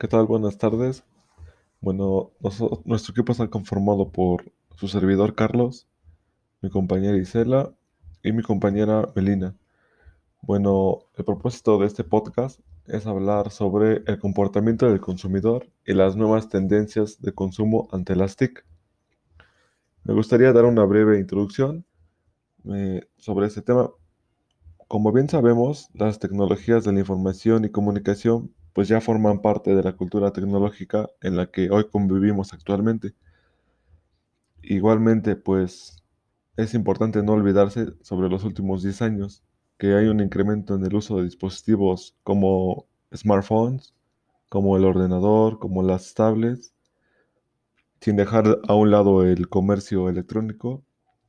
¿Qué tal? Buenas tardes. Bueno, nuestro equipo está conformado por su servidor Carlos, mi compañera Isela y mi compañera Melina. Bueno, el propósito de este podcast es hablar sobre el comportamiento del consumidor y las nuevas tendencias de consumo ante las TIC. Me gustaría dar una breve introducción eh, sobre este tema. Como bien sabemos, las tecnologías de la información y comunicación pues ya forman parte de la cultura tecnológica en la que hoy convivimos actualmente. Igualmente, pues es importante no olvidarse sobre los últimos 10 años que hay un incremento en el uso de dispositivos como smartphones, como el ordenador, como las tablets, sin dejar a un lado el comercio electrónico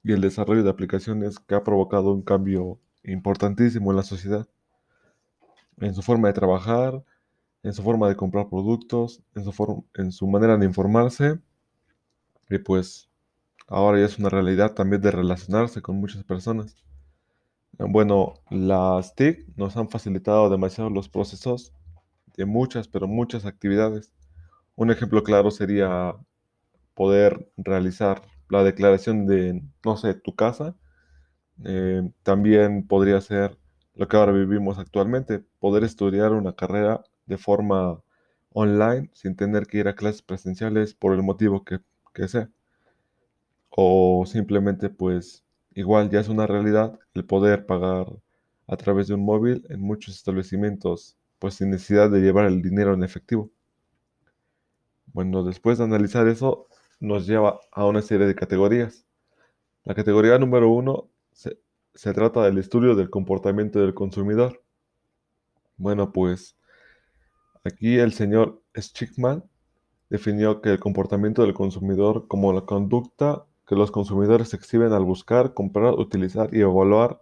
y el desarrollo de aplicaciones que ha provocado un cambio importantísimo en la sociedad, en su forma de trabajar, en su forma de comprar productos, en su, en su manera de informarse y pues ahora ya es una realidad también de relacionarse con muchas personas. Eh, Bueno, las TIC nos han facilitado demasiado los procesos de muchas, pero muchas actividades. Un ejemplo claro sería poder realizar la declaración de, no sé, tu casa. Eh, también podría ser lo que ahora vivimos actualmente, poder estudiar una carrera de forma online sin tener que ir a clases presenciales por el motivo que, que sea. O simplemente, pues, igual ya es una realidad el poder pagar a través de un móvil en muchos establecimientos, pues sin necesidad de llevar el dinero en efectivo. Bueno, después de analizar eso, nos lleva a una serie de categorías. La categoría número uno se, se trata del estudio del comportamiento del consumidor. Bueno, pues aquí el señor Schickman definió que el comportamiento del consumidor como la conducta que los consumidores exhiben al buscar, comprar, utilizar y evaluar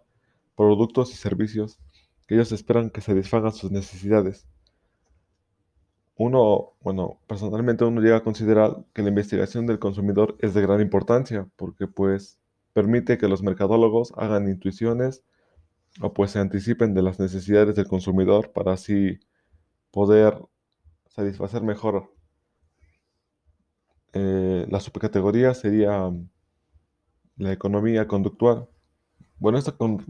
productos y servicios que ellos esperan que satisfagan sus necesidades. Uno, bueno, personalmente uno llega a considerar que la investigación del consumidor es de gran importancia porque pues permite que los mercadólogos hagan intuiciones o pues se anticipen de las necesidades del consumidor para así poder satisfacer mejor. Eh, la subcategoría sería mm, la economía conductual. Bueno, esta con-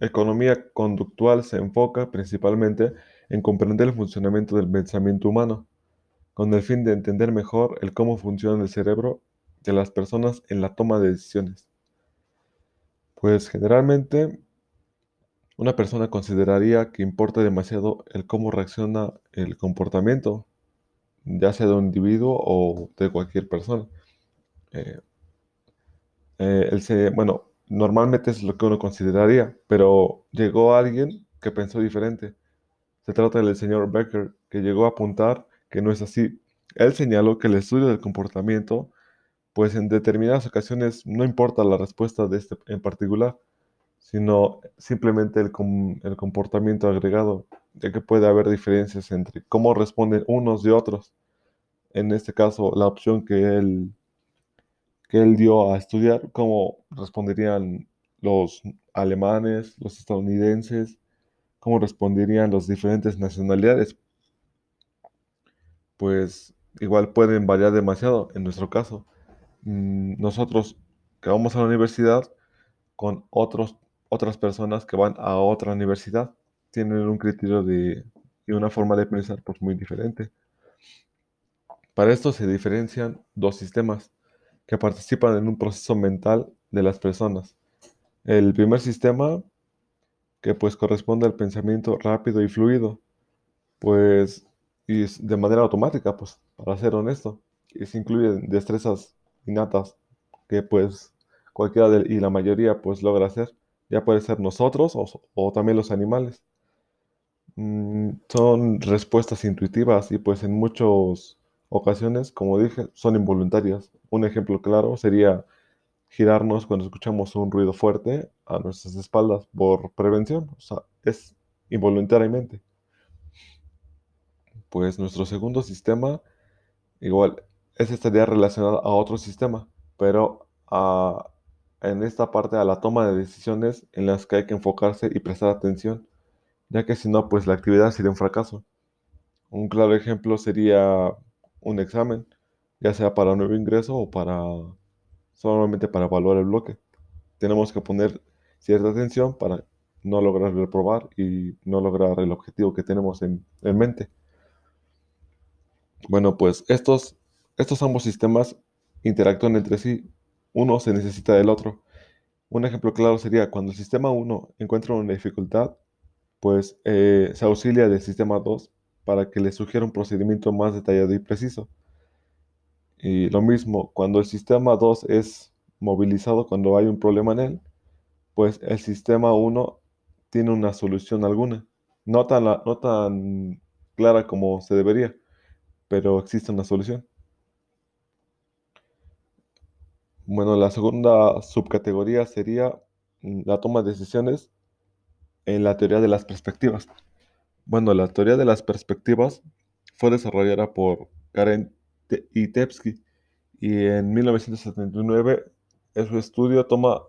economía conductual se enfoca principalmente en comprender el funcionamiento del pensamiento humano, con el fin de entender mejor el cómo funciona el cerebro de las personas en la toma de decisiones. Pues generalmente una persona consideraría que importa demasiado el cómo reacciona el comportamiento, ya sea de un individuo o de cualquier persona. Eh, eh, se- bueno, normalmente es lo que uno consideraría, pero llegó alguien que pensó diferente. Se trata del señor Becker, que llegó a apuntar que no es así. Él señaló que el estudio del comportamiento, pues en determinadas ocasiones no importa la respuesta de este en particular, sino simplemente el, com- el comportamiento agregado, ya que puede haber diferencias entre cómo responden unos y otros. En este caso, la opción que él, que él dio a estudiar, cómo responderían los alemanes, los estadounidenses, cómo responderían las diferentes nacionalidades, pues igual pueden variar demasiado en nuestro caso. Mm, Nosotros que vamos a la universidad con otros, otras personas que van a otra universidad, tienen un criterio de, y una forma de pensar pues muy diferente. Para esto se diferencian dos sistemas que participan en un proceso mental de las personas. El primer sistema, que pues corresponde al pensamiento rápido y fluido, pues y de manera automática, pues para ser honesto, y se incluyen destrezas innatas que pues cualquiera de, y la mayoría pues logra hacer, ya puede ser nosotros o, también los animales. Mm, son respuestas intuitivas y pues en muchas ocasiones, como dije, son involuntarias. Un ejemplo claro sería girarnos cuando escuchamos un ruido fuerte a nuestras espaldas por prevención, o sea, es involuntariamente. Pues nuestro segundo sistema, igual, ese estaría relacionado a otro sistema, pero a- en esta parte a la toma de decisiones en las que hay que enfocarse y prestar atención, ya que si no, pues la actividad sería un fracaso. Un claro ejemplo sería un examen, ya sea para nuevo ingreso o para solamente para evaluar el bloque. Tenemos que poner cierta atención para no lograr reprobar y no lograr el objetivo que tenemos en, en mente. Bueno, pues estos, estos ambos sistemas interactúan entre sí. Uno se necesita del otro. Un ejemplo claro sería cuando el sistema 1 encuentra una dificultad, pues eh, se auxilia del sistema 2 para que le sugiera un procedimiento más detallado y preciso. Y lo mismo, cuando el sistema 2 es movilizado cuando hay un problema en él, pues el sistema 1 tiene una solución alguna. No tan, no tan clara como se debería, pero existe una solución. Bueno, la segunda subcategoría sería mm, la toma de decisiones en la teoría de las perspectivas. Bueno, la teoría de las perspectivas fue desarrollada por Karen Itebsky y en 1979 en su estudio toma,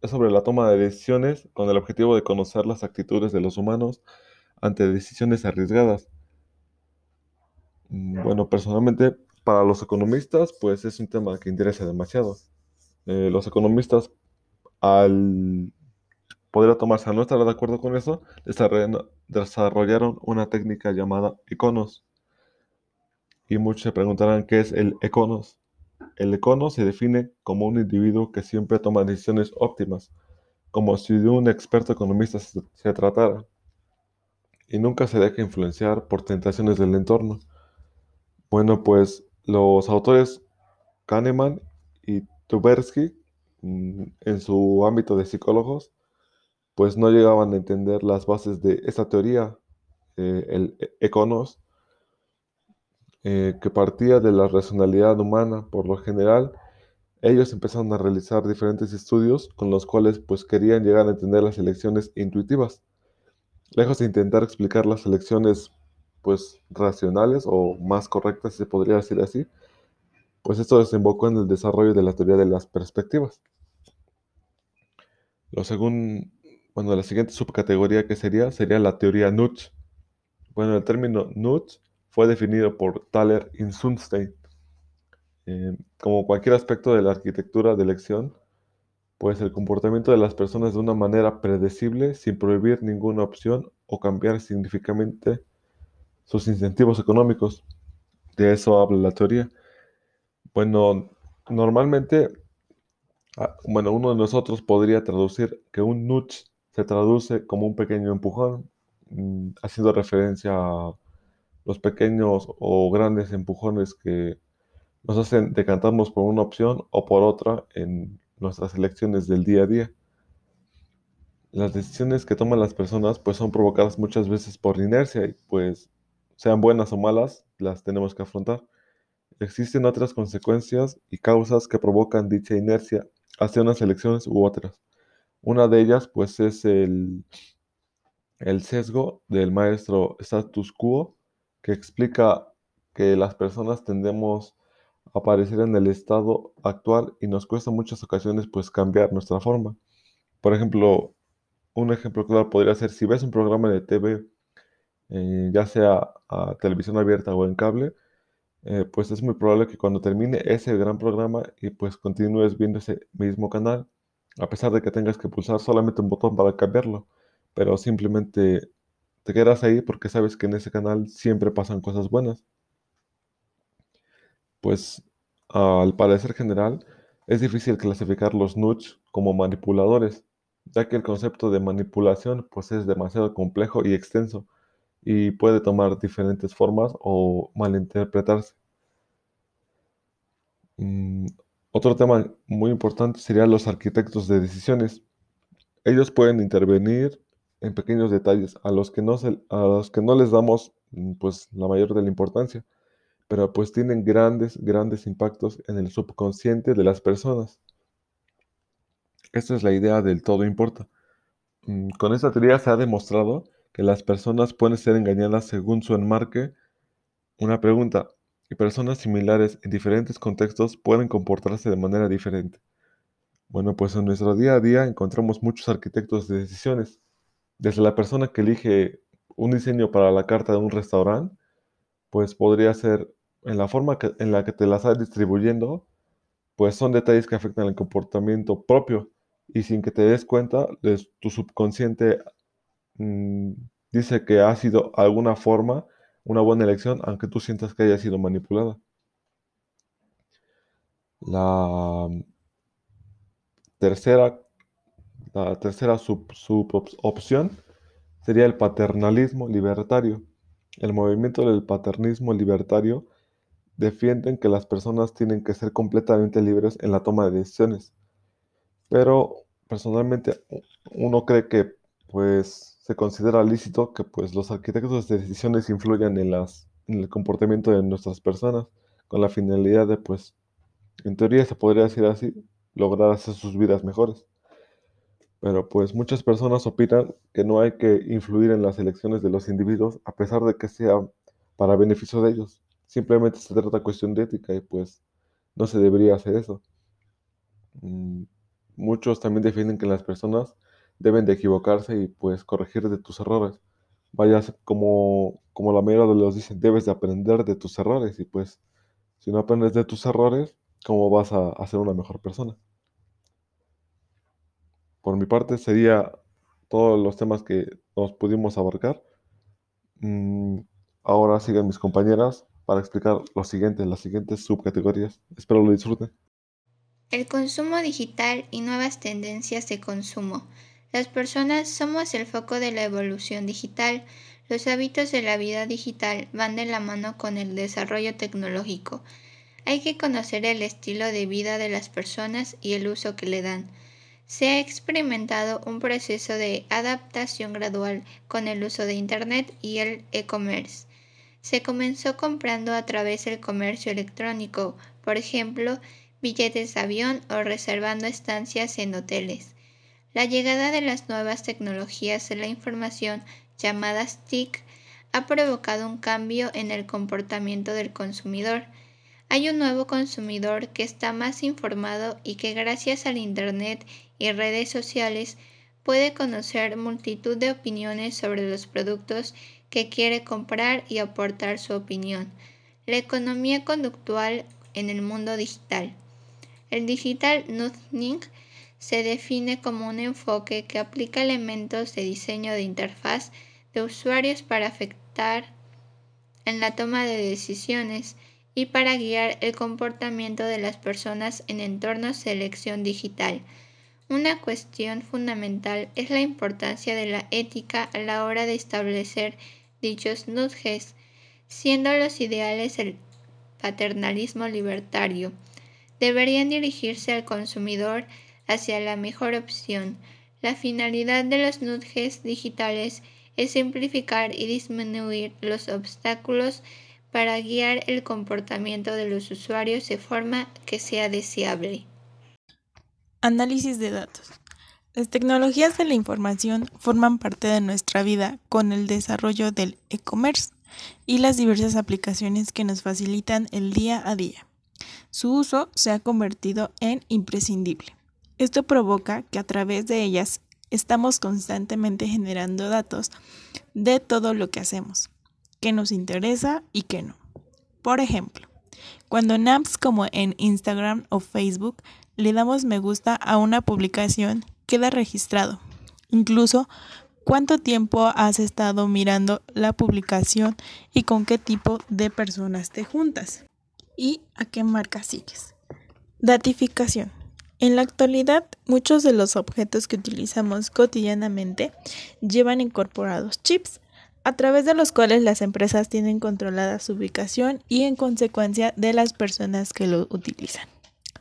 es sobre la toma de decisiones con el objetivo de conocer las actitudes de los humanos ante decisiones arriesgadas. Mm, bueno, personalmente, para los economistas, pues es un tema que interesa demasiado. Eh, los economistas, al poder tomarse a no estar de acuerdo con eso, desarrollaron una técnica llamada econos. Y muchos se preguntarán qué es el econos. El econo se define como un individuo que siempre toma decisiones óptimas, como si de un experto economista se, se tratara, y nunca se deja influenciar por tentaciones del entorno. Bueno, pues los autores Kahneman y Tversky, mm, en su ámbito de psicólogos, pues no llegaban a entender las bases de esta teoría, eh, el e-, Econos, eh, que partía de la racionalidad humana. Por lo general, ellos empezaron a realizar diferentes estudios con los cuales pues querían llegar a entender las elecciones intuitivas. Lejos de intentar explicar las elecciones pues racionales o más correctas, se podría decir así, pues esto desembocó en el desarrollo de la teoría de las perspectivas. Lo según, bueno, la siguiente subcategoría que sería, sería la teoría Nudge. Bueno, el término Nudge fue definido por Thaler y Sunstein. Eh, como cualquier aspecto de la arquitectura de elección, pues el comportamiento de las personas de una manera predecible sin prohibir ninguna opción o cambiar significativamente sus incentivos económicos. De eso habla la teoría. Bueno, normalmente, ah, bueno, uno de nosotros podría traducir que un nudge se traduce como un pequeño empujón, mm, haciendo referencia a los pequeños o grandes empujones que nos hacen decantarnos por una opción o por otra en nuestras elecciones del día a día. Las decisiones que toman las personas pues son provocadas muchas veces por inercia y pues sean buenas o malas, las tenemos que afrontar. Existen otras consecuencias y causas que provocan dicha inercia hacia unas elecciones u otras. Una de ellas, pues, es el, el sesgo del maestro status quo, que explica que las personas tendemos a aparecer en el estado actual y nos cuesta muchas ocasiones, pues, cambiar nuestra forma. Por ejemplo, un ejemplo claro podría ser si ves un programa de TV eh, ya sea a televisión abierta o en cable, eh, pues es muy probable que cuando termine ese gran programa y pues continúes viendo ese mismo canal, a pesar de que tengas que pulsar solamente un botón para cambiarlo, pero simplemente te quedas ahí porque sabes que en ese canal siempre pasan cosas buenas. Pues al parecer general, es difícil clasificar los nudge como manipuladores, ya que el concepto de manipulación pues es demasiado complejo y extenso y puede tomar diferentes formas o malinterpretarse. Mm, otro tema muy importante serían los arquitectos de decisiones. Ellos pueden intervenir en pequeños detalles a los que no, a los que no les damos mm, pues, la mayor de la importancia, pero pues tienen grandes, grandes impactos en el subconsciente de las personas. Esta es la idea del todo importa. Mm, con esta teoría se ha demostrado que las personas pueden ser engañadas según su enmarque. Una pregunta, y personas similares en diferentes contextos pueden comportarse de manera diferente. Bueno, pues en nuestro día a día encontramos muchos arquitectos de decisiones, desde la persona que elige un diseño para la carta de un restaurante pues podría ser en la forma en la que te las estás distribuyendo, pues son detalles que afectan el comportamiento propio y sin que te des cuenta, tu subconsciente mm, dice que ha sido alguna forma una buena elección, aunque tú sientas que haya sido manipulada. La tercera, la tercera sub, opción sería el paternalismo libertario. El movimiento del paternismo libertario defienden que las personas tienen que ser completamente libres en la toma de decisiones. Pero personalmente uno cree que pues se considera lícito que pues los arquitectos de decisiones influyan en las en el comportamiento de nuestras personas con la finalidad de pues en teoría se podría decir así lograr hacer sus vidas mejores. Pero pues muchas personas opinan que no hay que influir en las elecciones de los individuos a pesar de que sea para beneficio de ellos. Simplemente se trata de cuestión de ética y pues no se debería hacer eso. Mm, muchos también defienden que las personas deben de equivocarse y pues corregir de tus errores. Vayas como, como la mayoría de los dicen, debes de aprender de tus errores y pues si no aprendes de tus errores, ¿cómo vas a, a ser una mejor persona? Por mi parte sería todos los temas que nos pudimos abarcar. Mm, ahora siguen mis compañeras para explicar lo siguiente, las siguientes subcategorías. Espero lo disfruten. El consumo digital y nuevas tendencias de consumo. Las personas somos el foco de la evolución digital. Los hábitos de la vida digital van de la mano con el desarrollo tecnológico. Hay que conocer el estilo de vida de las personas y el uso que le dan. Se ha experimentado un proceso de adaptación gradual con el uso de Internet y el e-commerce. Se comenzó comprando a través del comercio electrónico, por ejemplo, billetes de avión o reservando estancias en hoteles. La llegada de las nuevas tecnologías de la información llamadas TIC ha provocado un cambio en el comportamiento del consumidor. Hay un nuevo consumidor que está más informado y que gracias al Internet y redes sociales puede conocer multitud de opiniones sobre los productos que quiere comprar y aportar su opinión. La economía conductual en el mundo digital. El digital nudging se define como un enfoque que aplica elementos de diseño de interfaz de usuarios para afectar en la toma de decisiones y para guiar el comportamiento de las personas en entornos de elección digital. Una cuestión fundamental es la importancia de la ética a la hora de establecer dichos nudges, siendo los ideales el paternalismo libertario. Deberían dirigirse al consumidor hacia la mejor opción. La finalidad de los nudges digitales es simplificar y disminuir los obstáculos para guiar el comportamiento de los usuarios de forma que sea deseable. Análisis de datos. Las tecnologías de la información forman parte de nuestra vida con el desarrollo del e-commerce y las diversas aplicaciones que nos facilitan el día a día. Su uso se ha convertido en imprescindible. Esto provoca que a través de ellas estamos constantemente generando datos de todo lo que hacemos, que nos interesa y que no. Por ejemplo, cuando en apps como en Instagram o Facebook le damos me gusta a una publicación queda registrado. Incluso cuánto tiempo has estado mirando la publicación y con qué tipo de personas te juntas y a qué marca sigues. Datificación. En la actualidad, muchos de los objetos que utilizamos cotidianamente llevan incorporados chips, a través de los cuales las empresas tienen controlada su ubicación y en consecuencia de las personas que lo utilizan.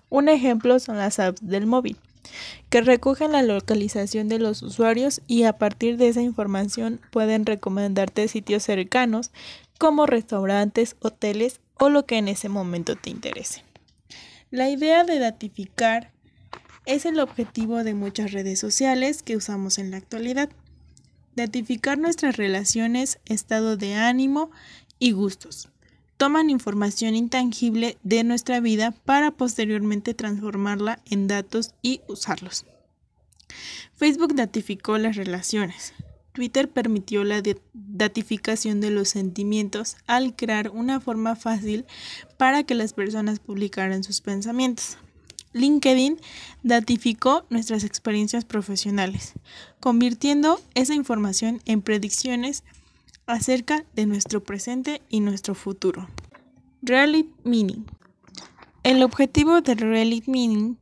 Un ejemplo son las apps del móvil que recogen la localización de los usuarios y a partir de esa información pueden recomendarte sitios cercanos como restaurantes, hoteles o lo que en ese momento te interese. La idea de datificar es el objetivo de muchas redes sociales que usamos en la actualidad. Datificar nuestras relaciones, estado de ánimo y gustos toman información intangible de nuestra vida para posteriormente transformarla en datos y usarlos. Facebook datificó las relaciones. Twitter permitió la datificación de los sentimientos al crear una forma fácil para que las personas publicaran sus pensamientos. LinkedIn datificó nuestras experiencias profesionales, convirtiendo esa información en predicciones acerca de nuestro presente y nuestro futuro. Reality Meaning. El objetivo del Reality Meaning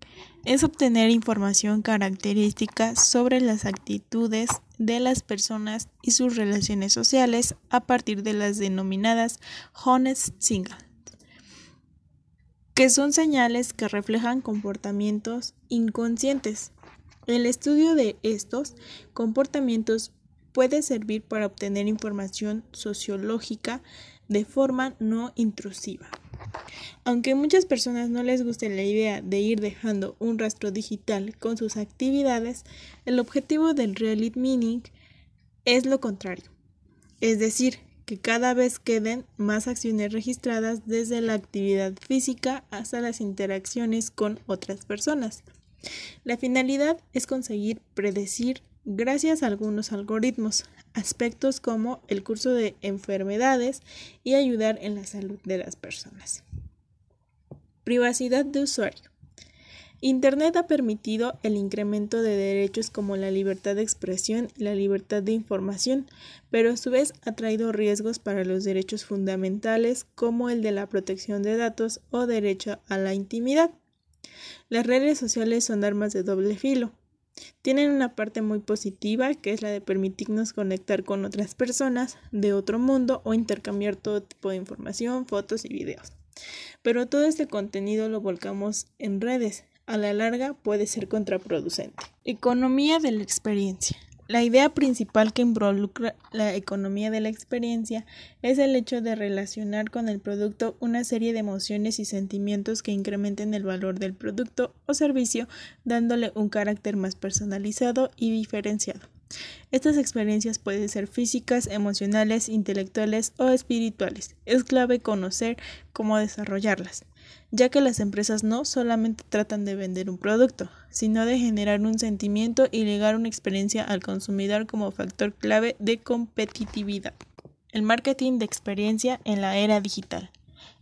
es obtener información característica sobre las actitudes de las personas y sus relaciones sociales a partir de las denominadas honest signals, que son señales que reflejan comportamientos inconscientes. El estudio de estos comportamientos puede servir para obtener información sociológica de forma no intrusiva. Aunque muchas personas no les guste la idea de ir dejando un rastro digital con sus actividades, el objetivo del Reality Meaning es lo contrario. Es decir, que cada vez queden más acciones registradas desde la actividad física hasta las interacciones con otras personas. La finalidad es conseguir predecir gracias a algunos algoritmos, aspectos como el curso de enfermedades y ayudar en la salud de las personas. Privacidad de usuario. Internet ha permitido el incremento de derechos como la libertad de expresión y la libertad de información, pero a su vez ha traído riesgos para los derechos fundamentales como el de la protección de datos o derecho a la intimidad. Las redes sociales son armas de doble filo. Tienen una parte muy positiva, que es la de permitirnos conectar con otras personas de otro mundo o intercambiar todo tipo de información, fotos y videos. Pero todo este contenido lo volcamos en redes. A la larga puede ser contraproducente. Economía de la experiencia. La idea principal que involucra la economía de la experiencia es el hecho de relacionar con el producto una serie de emociones y sentimientos que incrementen el valor del producto o servicio, dándole un carácter más personalizado y diferenciado. Estas experiencias pueden ser físicas, emocionales, intelectuales o espirituales. Es clave conocer cómo desarrollarlas ya que las empresas no solamente tratan de vender un producto, sino de generar un sentimiento y ligar una experiencia al consumidor como factor clave de competitividad. El marketing de experiencia en la era digital.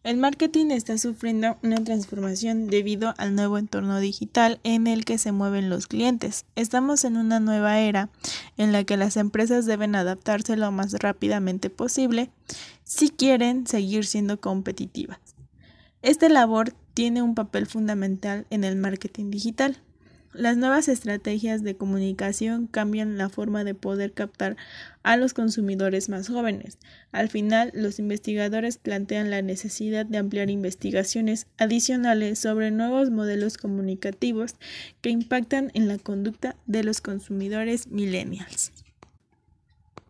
El marketing está sufriendo una transformación debido al nuevo entorno digital en el que se mueven los clientes. Estamos en una nueva era en la que las empresas deben adaptarse lo más rápidamente posible si quieren seguir siendo competitivas. Esta labor tiene un papel fundamental en el marketing digital. Las nuevas estrategias de comunicación cambian la forma de poder captar a los consumidores más jóvenes. Al final, los investigadores plantean la necesidad de ampliar investigaciones adicionales sobre nuevos modelos comunicativos que impactan en la conducta de los consumidores millennials.